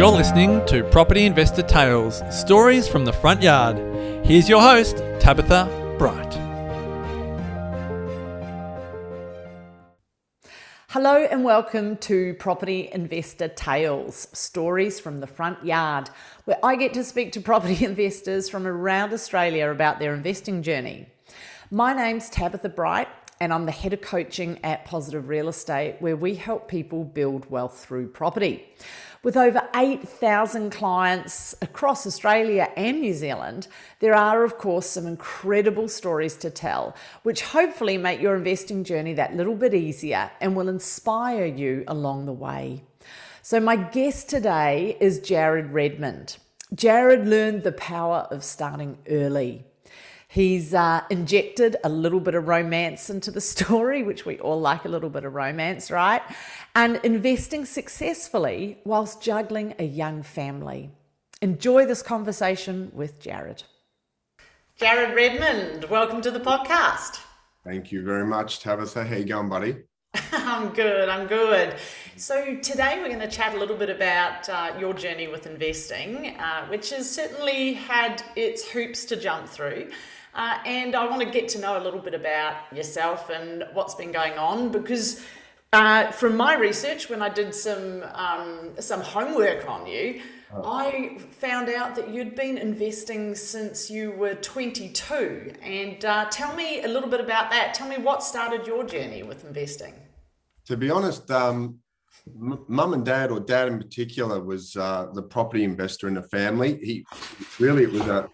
You're listening to Property Investor Tales Stories from the Front Yard. Here's your host, Tabitha Bright. Hello and welcome to Property Investor Tales Stories from the Front Yard, where I get to speak to property investors from around Australia about their investing journey. My name's Tabitha Bright, and I'm the head of coaching at Positive Real Estate, where we help people build wealth through property. With over 8,000 clients across Australia and New Zealand, there are, of course, some incredible stories to tell, which hopefully make your investing journey that little bit easier and will inspire you along the way. So, my guest today is Jared Redmond. Jared learned the power of starting early. He's uh, injected a little bit of romance into the story, which we all like a little bit of romance, right? And investing successfully whilst juggling a young family. Enjoy this conversation with Jared. Jared Redmond, welcome to the podcast. Thank you very much, Tabitha. How you going, buddy? I'm good. I'm good. So today we're going to chat a little bit about uh, your journey with investing, uh, which has certainly had its hoops to jump through. Uh, and I want to get to know a little bit about yourself and what's been going on because uh, from my research, when I did some um, some homework on you, oh. I found out that you'd been investing since you were 22. And uh, tell me a little bit about that. Tell me what started your journey with investing. To be honest, um, mum and dad, or dad in particular, was uh, the property investor in the family. He really it was a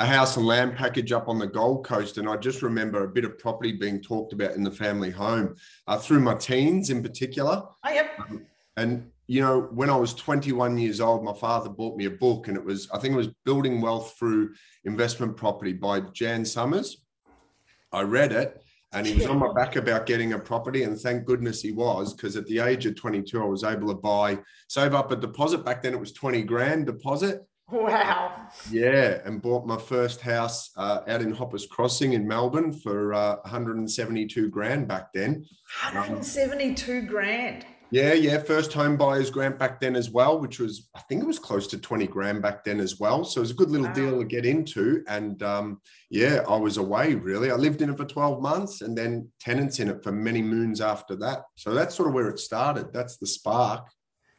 a house and land package up on the Gold Coast. And I just remember a bit of property being talked about in the family home uh, through my teens in particular. Oh, yep. Um, and, you know, when I was 21 years old, my father bought me a book and it was, I think it was Building Wealth Through Investment Property by Jan Somers. I read it and he was on my back about getting a property and thank goodness he was because at the age of 22 i was able to buy save up a deposit back then it was 20 grand deposit Wow. Yeah, and bought my first house uh, out in Hoppers Crossing in Melbourne for uh, 172 grand back then. 172 um, grand. Yeah, yeah. First home buyer's grant back then as well, which was, I think it was close to 20 grand back then as well. So it was a good little wow. deal to get into. And um, yeah, I was away really. I lived in it for 12 months and then tenants in it for many moons after that. So that's sort of where it started. That's the spark.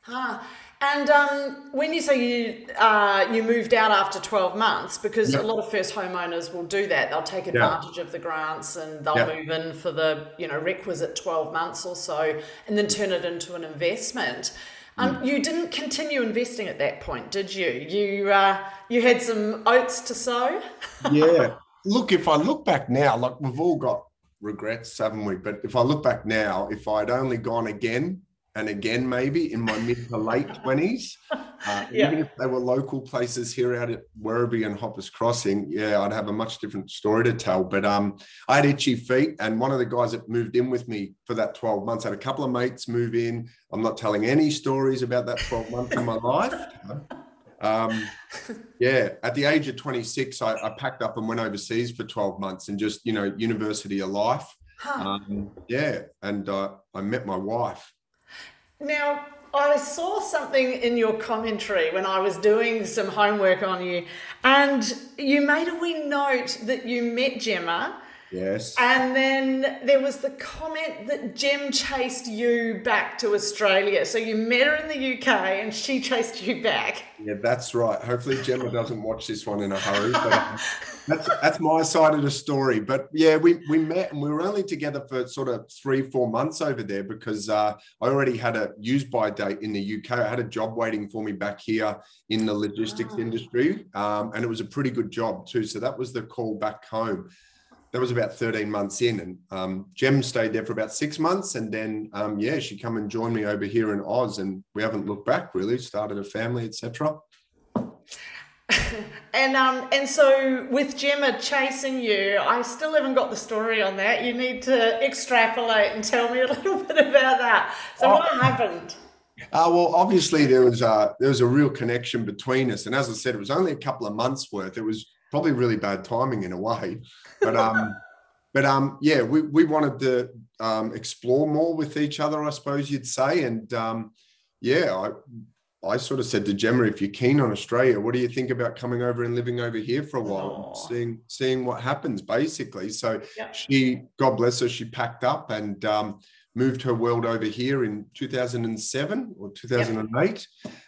Huh. And um, when you say you uh, you moved out after 12 months, because yep. a lot of first homeowners will do that, they'll take advantage yep. of the grants and they'll yep. move in for the you know requisite 12 months or so, and then turn it into an investment. Um, mm. You didn't continue investing at that point, did you? You uh, you had some oats to sow. yeah. Look, if I look back now, like we've all got regrets, haven't we? But if I look back now, if I'd only gone again and again maybe in my mid to late 20s uh, yeah. even if they were local places here out at werribee and hoppers crossing yeah i'd have a much different story to tell but um, i had itchy feet and one of the guys that moved in with me for that 12 months had a couple of mates move in i'm not telling any stories about that 12 months in my life um, yeah at the age of 26 I, I, packed up and went overseas for 12 months and just you know university of life huh. um, yeah and uh, i met my wife now, I saw something in your commentary when I was doing some homework on you, and you made a wee note that you met Gemma. Yes. And then there was the comment that Gem chased you back to Australia. So you met her in the UK and she chased you back. Yeah, that's right. Hopefully Gemma doesn't watch this one in a hurry. But um, that's that's my side of the story. But yeah, we we met and we were only together for sort of three four months over there because uh, I already had a use by date in the UK. I had a job waiting for me back here in the logistics oh. industry, um, and it was a pretty good job too. So that was the call back home. That was about 13 months in, and um, Jem stayed there for about six months, and then um, yeah, she come and joined me over here in Oz, and we haven't looked back really. Started a family, etc. and um and so with Gemma chasing you, I still haven't got the story on that. You need to extrapolate and tell me a little bit about that. So oh. what happened? Uh, well, obviously there was a there was a real connection between us, and as I said, it was only a couple of months worth. It was probably really bad timing in a way, but um, but um, yeah, we we wanted to um, explore more with each other, I suppose you'd say, and um, yeah, I I sort of said to Gemma, if you're keen on Australia, what do you think about coming over and living over here for a while, Aw. seeing seeing what happens, basically. So Yep. she, God bless her, she packed up and um, moved her world over here in 2007 or 2008,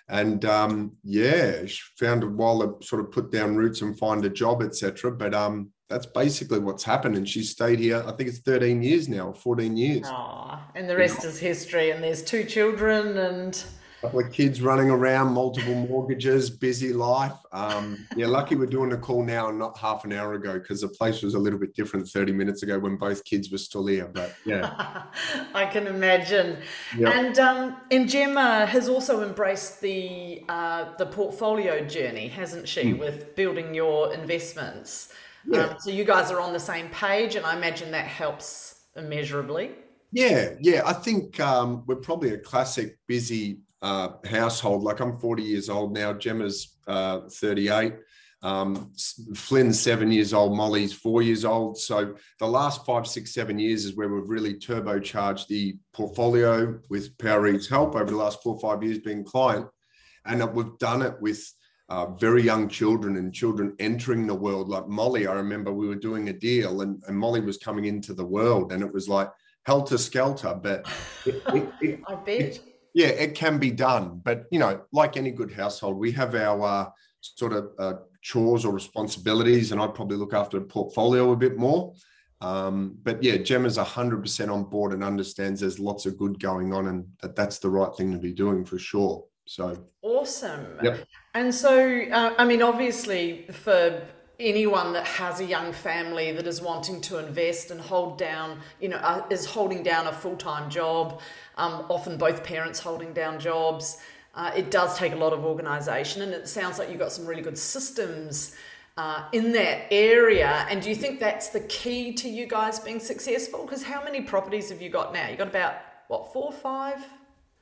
and um, yeah, she found a while to sort of put down roots and find a job, etc. But um, that's basically what's happened, and she's stayed here. I think it's 13 years now, 14 years. Aw, and the rest is history. And there's two children, and couple of kids running around, multiple mortgages, busy life. Um, yeah, lucky we're doing the call now and not half an hour ago because the place was a little bit different 30 minutes ago when both kids were still here. But yeah, I can imagine. Yeah. And um, and Gemma has also embraced the uh, the portfolio journey, hasn't she, with building your investments? Yeah. Um, so you guys are on the same page, and I imagine that helps immeasurably. yeah, yeah. I think um, we're probably a classic busy uh, household. Like I'm 40 years old now. Gemma's uh, 38. Um, Flynn's seven years old. Molly's four years old. So the last five, six, seven years is where we've really turbocharged the portfolio with PRE's help over the last four or five years being client. And we've done it with uh, very young children and children entering the world. Like Molly, I remember we were doing a deal and, and Molly was coming into the world and it was like helter skelter. But it, it, it, I bet. Yeah, it can be done. But, you know, like any good household, we have our uh, sort of uh, chores or responsibilities, and I'd probably look after the portfolio a bit more. Um, but yeah, Gemma's 100% on board and understands there's lots of good going on and that that's the right thing to be doing for sure. So, Awesome. Yep. And so, uh, I mean, obviously, for anyone that has a young family that is wanting to invest and hold down, you know, uh, is holding down a full time job, um, often both parents holding down jobs, uh, it does take a lot of organisation. And it sounds like you've got some really good systems. Uh, in that area, and do you think that's the key to you guys being successful? Because how many properties have you got now? You got about what four, five?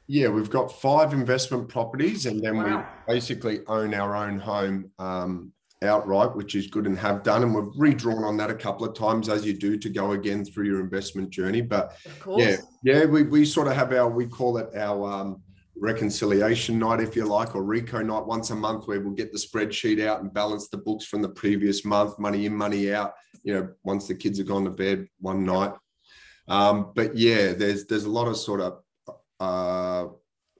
yeah, we've got five investment properties and then Wow. we basically own our own home um, outright, which is good and have done. And we've redrawn on that a couple of times as you do to go again through your investment journey. But Of. Yeah, yeah, we, we sort of have our we call it our um, reconciliation night, if you like, or RECO night once a month, where we'll get the spreadsheet out and balance the books from the previous month, money in, money out. You know, once the kids have gone to bed one night. Um, but yeah, there's there's a lot of sort of uh,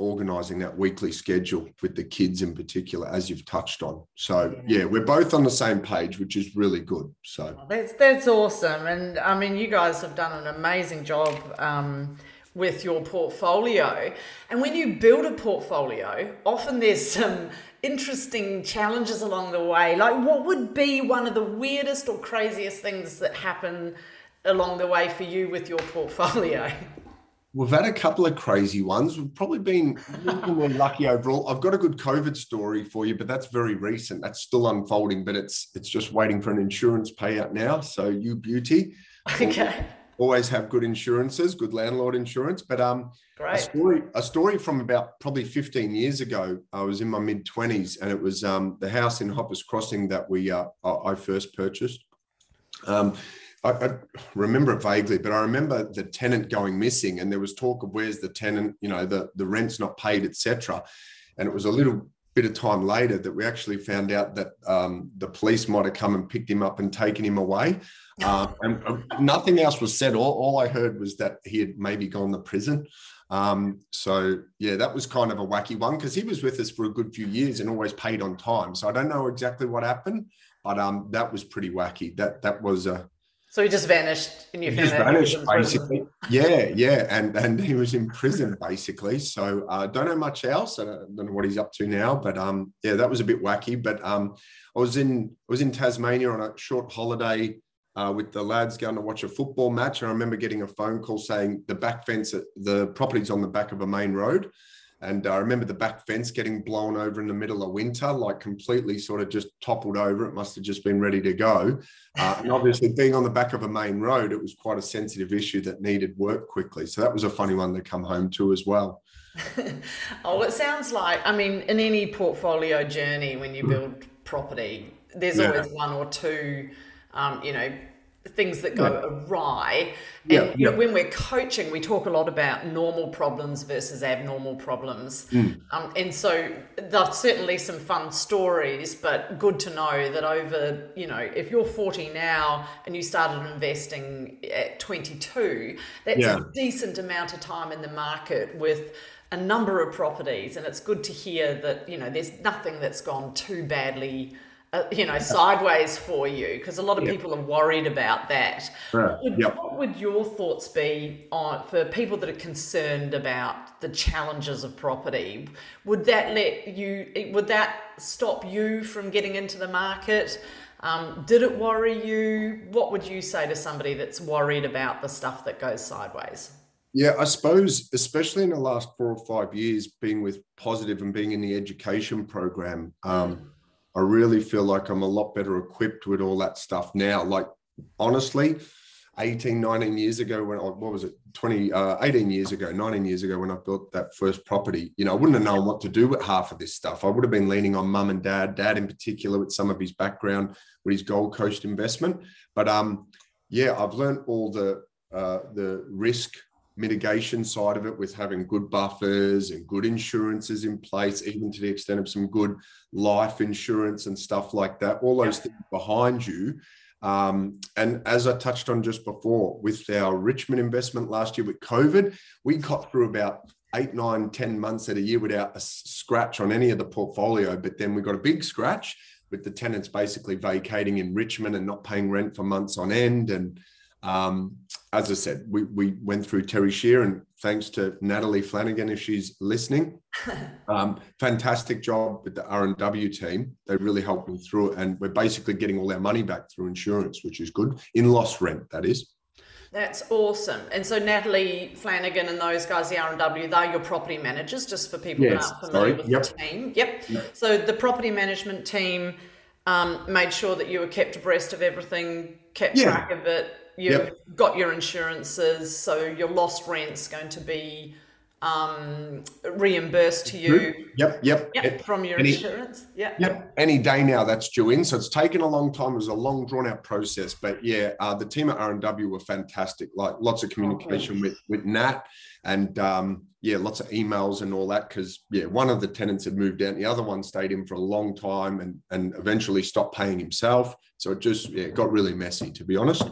organizing that weekly schedule with the kids in particular, as you've touched on. So yeah, we're both on the same page, which is really good. So. That's that's awesome, and I mean, you guys have done an amazing job um, with your portfolio. And when you build a portfolio, often there's some interesting challenges along the way. Like, what would be one of the weirdest or craziest things that happen along the way for you with your portfolio? We've had a couple of crazy ones. We've probably been lucky overall. I've got a good COVID story for you, but that's very recent. That's still unfolding, but it's it's just waiting for an insurance payout now. So you beauty, Okay, always have good insurances, good landlord insurance. But um, a great. story a story from about probably 15 years ago. I was in my mid 20s, and it was um, the house in Hoppers Crossing that we uh, I I first purchased. Um, I, I remember it vaguely, but I remember the tenant going missing, and there was talk of where's the tenant, you know, the the rent's not paid, etc. And it was a little bit of time later that we actually found out that um, the police might have come and picked him up and taken him away. Um, and uh, nothing else was said. All, all I heard was that he had maybe gone to prison. Um, so yeah, that was kind of a wacky one because he was with us for a good few years and always paid on time. So I don't know exactly what happened, but um, that was pretty wacky. That that was a So he just vanished, and you he just vanished in basically. Yeah, yeah, and and he was in prison basically. So I uh, don't know much else. I don't, don't know what he's up to now, but um, yeah, that was a bit wacky. But um, I was in I was in Tasmania on a short holiday uh, with the lads going to watch a football match, and I remember getting a phone call saying the back fence, at the property's on the back of a main road. And I remember the back fence getting blown over in the middle of winter, like completely sort of just toppled over. It must have just been ready to go. Uh, and obviously, being on the back of a main road, it was quite a sensitive issue that needed work quickly. So that was a funny one to come home to as well. Oh, it sounds like, I mean, in any portfolio journey, when you build property, there's Yeah. always one or two, um, you know, things that go yeah. awry. And yeah, you know, when we're coaching, we talk a lot about normal problems versus abnormal problems. Mm. Um, and so there's certainly some fun stories, but good to know that over, you know, if you're 40 now and you started investing at 22, that's yeah. a decent amount of time in the market with a number of properties. And it's good to hear that, you know, there's nothing that's gone too badly uh, you know, sideways for you? Because a lot of yep. people are worried about that. Right. Would, yep. What would your thoughts be on for people that are concerned about the challenges of property? Would that let you? Would that stop you from getting into the market? Um, did it worry you? What would you say to somebody that's worried about the stuff that goes sideways? Yeah, I suppose, especially in the last four or five years, being with Positive and being in the education program, um, I really feel like I'm a lot better equipped with all that stuff now. Like, honestly, 18, 19 years ago, when I, what was it, 20, uh, 18 years ago, 19 years ago, when I built that first property, you know, I wouldn't have known what to do with half of this stuff. I would have been leaning on mum and dad, dad in particular, with some of his background with his Gold Coast investment. But um, yeah, I've learned all the uh, the risk mitigation side of it with having good buffers and good insurances in place, even to the extent of some good life insurance and stuff like that, all those yeah. things behind you. Um, and as I touched on just before, with our Richmond investment last year with COVID, we got through about eight, nine, ten months at a year without a scratch on any of the portfolio. But then we got a big scratch with the tenants basically vacating in Richmond and not paying rent for months on end. And um, as I said, we, we went through Terri Scheer, and thanks to Natalie Flanagan, if she's listening, um, fantastic job with the R and W team. They really helped me through it, and we're basically getting all our money back through insurance, which is good in lost rent. That is. That's awesome. And so Natalie Flanagan and those guys, the R and W, they're your property managers, just for people yes, that aren't familiar sorry. with yep. the team. Yep. yep. So the property management team um, made sure that you were kept abreast of everything, kept yeah. track of it, you've yep. got your insurances, so your lost rent's going to be um, reimbursed to you. Yep, yep, yep, from your any, insurance. Yep, yep. Any day now that's due in, so it's taken a long time. It was a long, drawn out process, but yeah, uh, the team at R and W were fantastic. Like lots of communication okay. with with Nat, and um, yeah, lots of emails and all that. Because yeah, one of the tenants had moved out, the other one stayed in for a long time, and and eventually stopped paying himself. So it just yeah, got really messy, to be honest.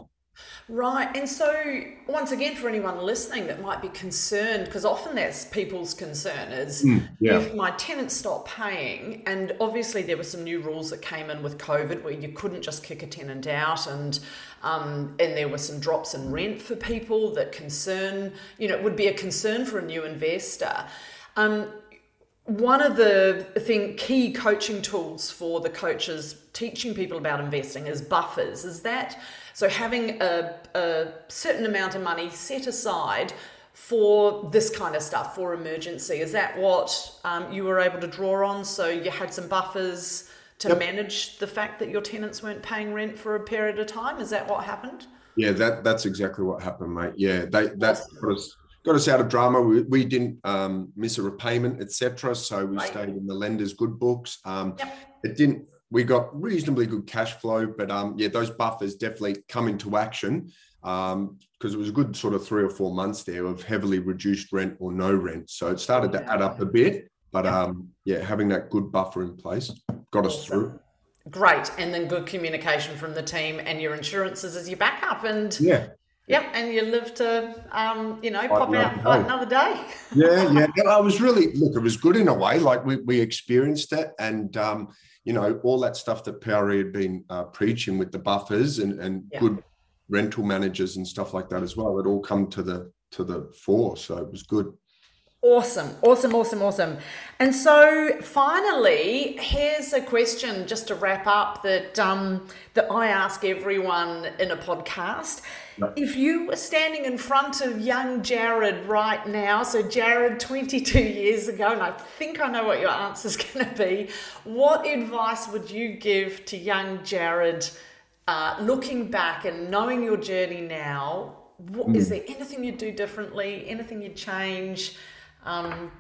Right. And so, once again, for anyone listening that might be concerned, because often that's people's concern is mm, yeah. if my tenants stop paying, and obviously there were some new rules that came in with COVID where you couldn't just kick a tenant out, and um, and there were some drops in rent for people that concern, you know, would be a concern for a new investor. Um, one of the thing key coaching tools for the coaches teaching people about investing is buffers. Is that so having a, a certain amount of money set aside for this kind of stuff, for emergency. Is that what um, you were able to draw on? So you had some buffers to yep. manage the fact that your tenants weren't paying rent for a period of time. Is that what happened? Yeah, that that's exactly what happened, mate. Yeah, they that awesome. got us got us out of drama. We, we didn't um, miss a repayment, etc. So we right. stayed in the lender's good books. Um, yep. It didn't we got reasonably good cash flow, but um, yeah, those buffers definitely come into action because um, it was a good sort of three or four months there of heavily reduced rent or no rent. So it started to add up a bit, but um, yeah, having that good buffer in place got us through. Great, and then good communication from the team and your insurances as your backup, and yeah, Yep, and you live to, um, you know, pop out and fight another day. yeah, yeah. I was really look. It was good in a way. Like we we experienced it, and um, you know, all that stuff that Power had been uh, preaching with the buffers and, and yeah. good rental managers and stuff like that as well. It all come to the to the fore, so it was good. Awesome, awesome, awesome, awesome. And so finally, here's a question just to wrap up that um, that I ask everyone in a podcast. If you were standing in front of young Jared right now, so Jared 22 years ago, and I think I know what your answer is going to be, what advice would you give to young Jared uh, looking back and knowing your journey now? What, mm. Is hmm. there anything you'd do differently? Anything you'd change? Um,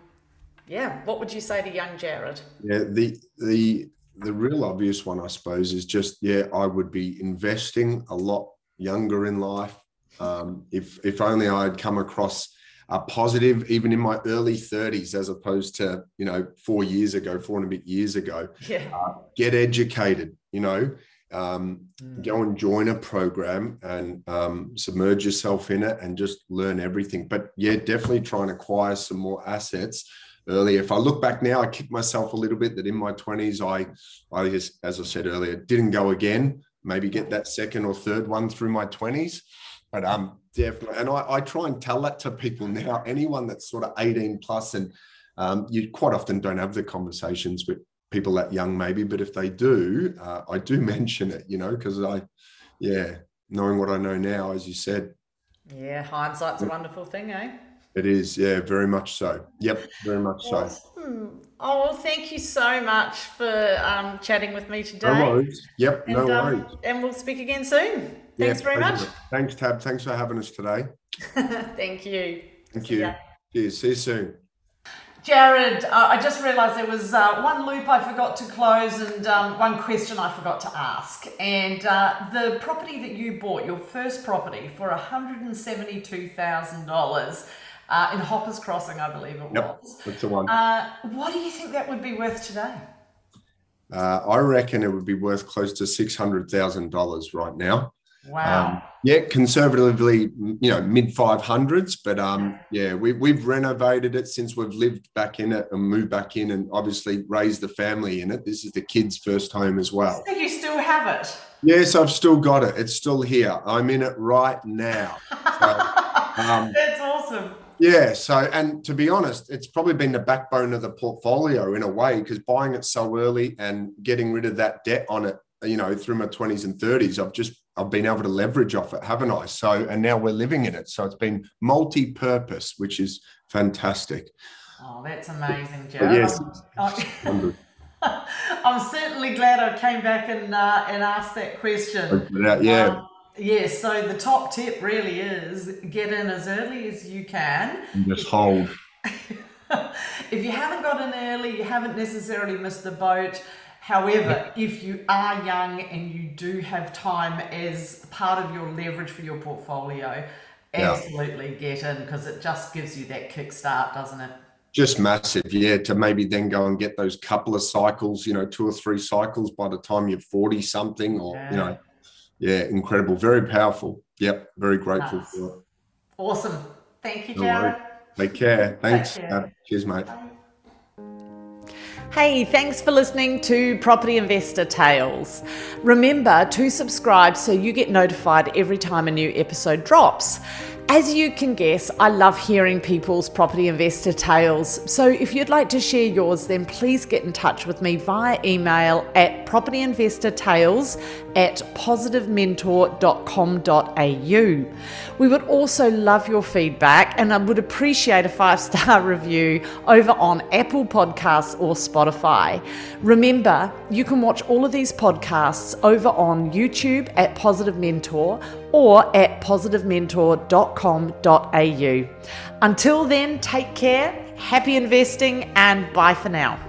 yeah, what would you say to young Jared? Yeah, the the the real obvious one, I suppose, is just yeah, I would be investing a lot younger in life. Um, if if only I had come across a positive, even in my early 30s, as opposed to you know four years ago, four and a bit years ago. Yeah. Uh, get educated. You know, um, Mm. go and join a program and um, submerge yourself in it and just learn everything. But yeah, definitely try and acquire some more assets early. If I look back now, I kick myself a little bit that in my 20s, I, I just, as I said earlier, didn't go again. Maybe get that second or third one through my 20s. But um, definitely, and I, I try and tell that to people now. Anyone that's sort of 18 plus, and um, you quite often don't have the conversations with people that young, maybe, but if they do, uh, I do mention it, you know, because I, yeah, knowing what I know now, as you said, Yeah, hindsight's a wonderful thing, eh? it is, yeah, very much so. Yep, very much so. Awesome. Oh, well, thank you so much for um, chatting with me today. No worries. Yep, no and, um, worries. and we'll speak again soon. Yeah, Thanks very much. Thanks, Tab. Thanks for having us today. Thank you. Thank See you. ya. Cheers. See you soon. Jared, uh, I just realised there was uh, one loop I forgot to close and um, one question I forgot to ask. And uh, the property that you bought, your first property, for $172,000 uh, in Hoppers Crossing, I believe it Yep, was. that's the one. Uh, what do you think that would be worth today? Uh, I reckon it would be worth close to six hundred thousand dollars right now. Wow. Um, yeah, conservatively, you know, mid five hundreds, but um, yeah, we, we've renovated it since we've lived back in it and moved back in, and obviously raised the family in it. This is the kids' first home as well. so you still have it? Yes, I've still got it. It's still here. I'm in it right now. So, um. Yeah. So, and to be honest, it's probably been the backbone of the portfolio in a way because buying it so early and getting rid of that debt on it, you know, through my 20s and 30s, I've just I've been able to leverage off it, haven't I? So, and now we're living in it. So it's been multi-purpose, which is fantastic. Oh, that's amazing, But yes, I'm, I'm certainly glad I came back and uh, and asked that question. yeah, Um, yes, so the top tip really is get in as early as you can. just hold. if you haven't got in early, you haven't necessarily missed the boat. However, if you are young and you do have time as part of your leverage for your portfolio, Yeah. absolutely get in because it just gives you that kickstart, doesn't it? just massive yeah to maybe then go and get those couple of cycles you know two or three cycles by the time you're 40 something or you know yeah incredible very powerful yep very grateful Nice. for it Awesome. Thank you, No Jared. take care thanks care. Uh, cheers mate Hey, thanks for listening to Property Investor Tales. Remember to subscribe so you get notified every time a new episode drops. As you can guess, I love hearing people's property investor tales. So if you'd like to share yours, then please get in touch with me via email at propertyinvestortales at positivementor.com.au. We would also love your feedback and I would appreciate a five star review over on Apple Podcasts or Spotify. Remember, you can watch all of these podcasts over on YouTube at Positive Mentor or at positivementor.com.au. Until then, take care, happy investing, and bye for now.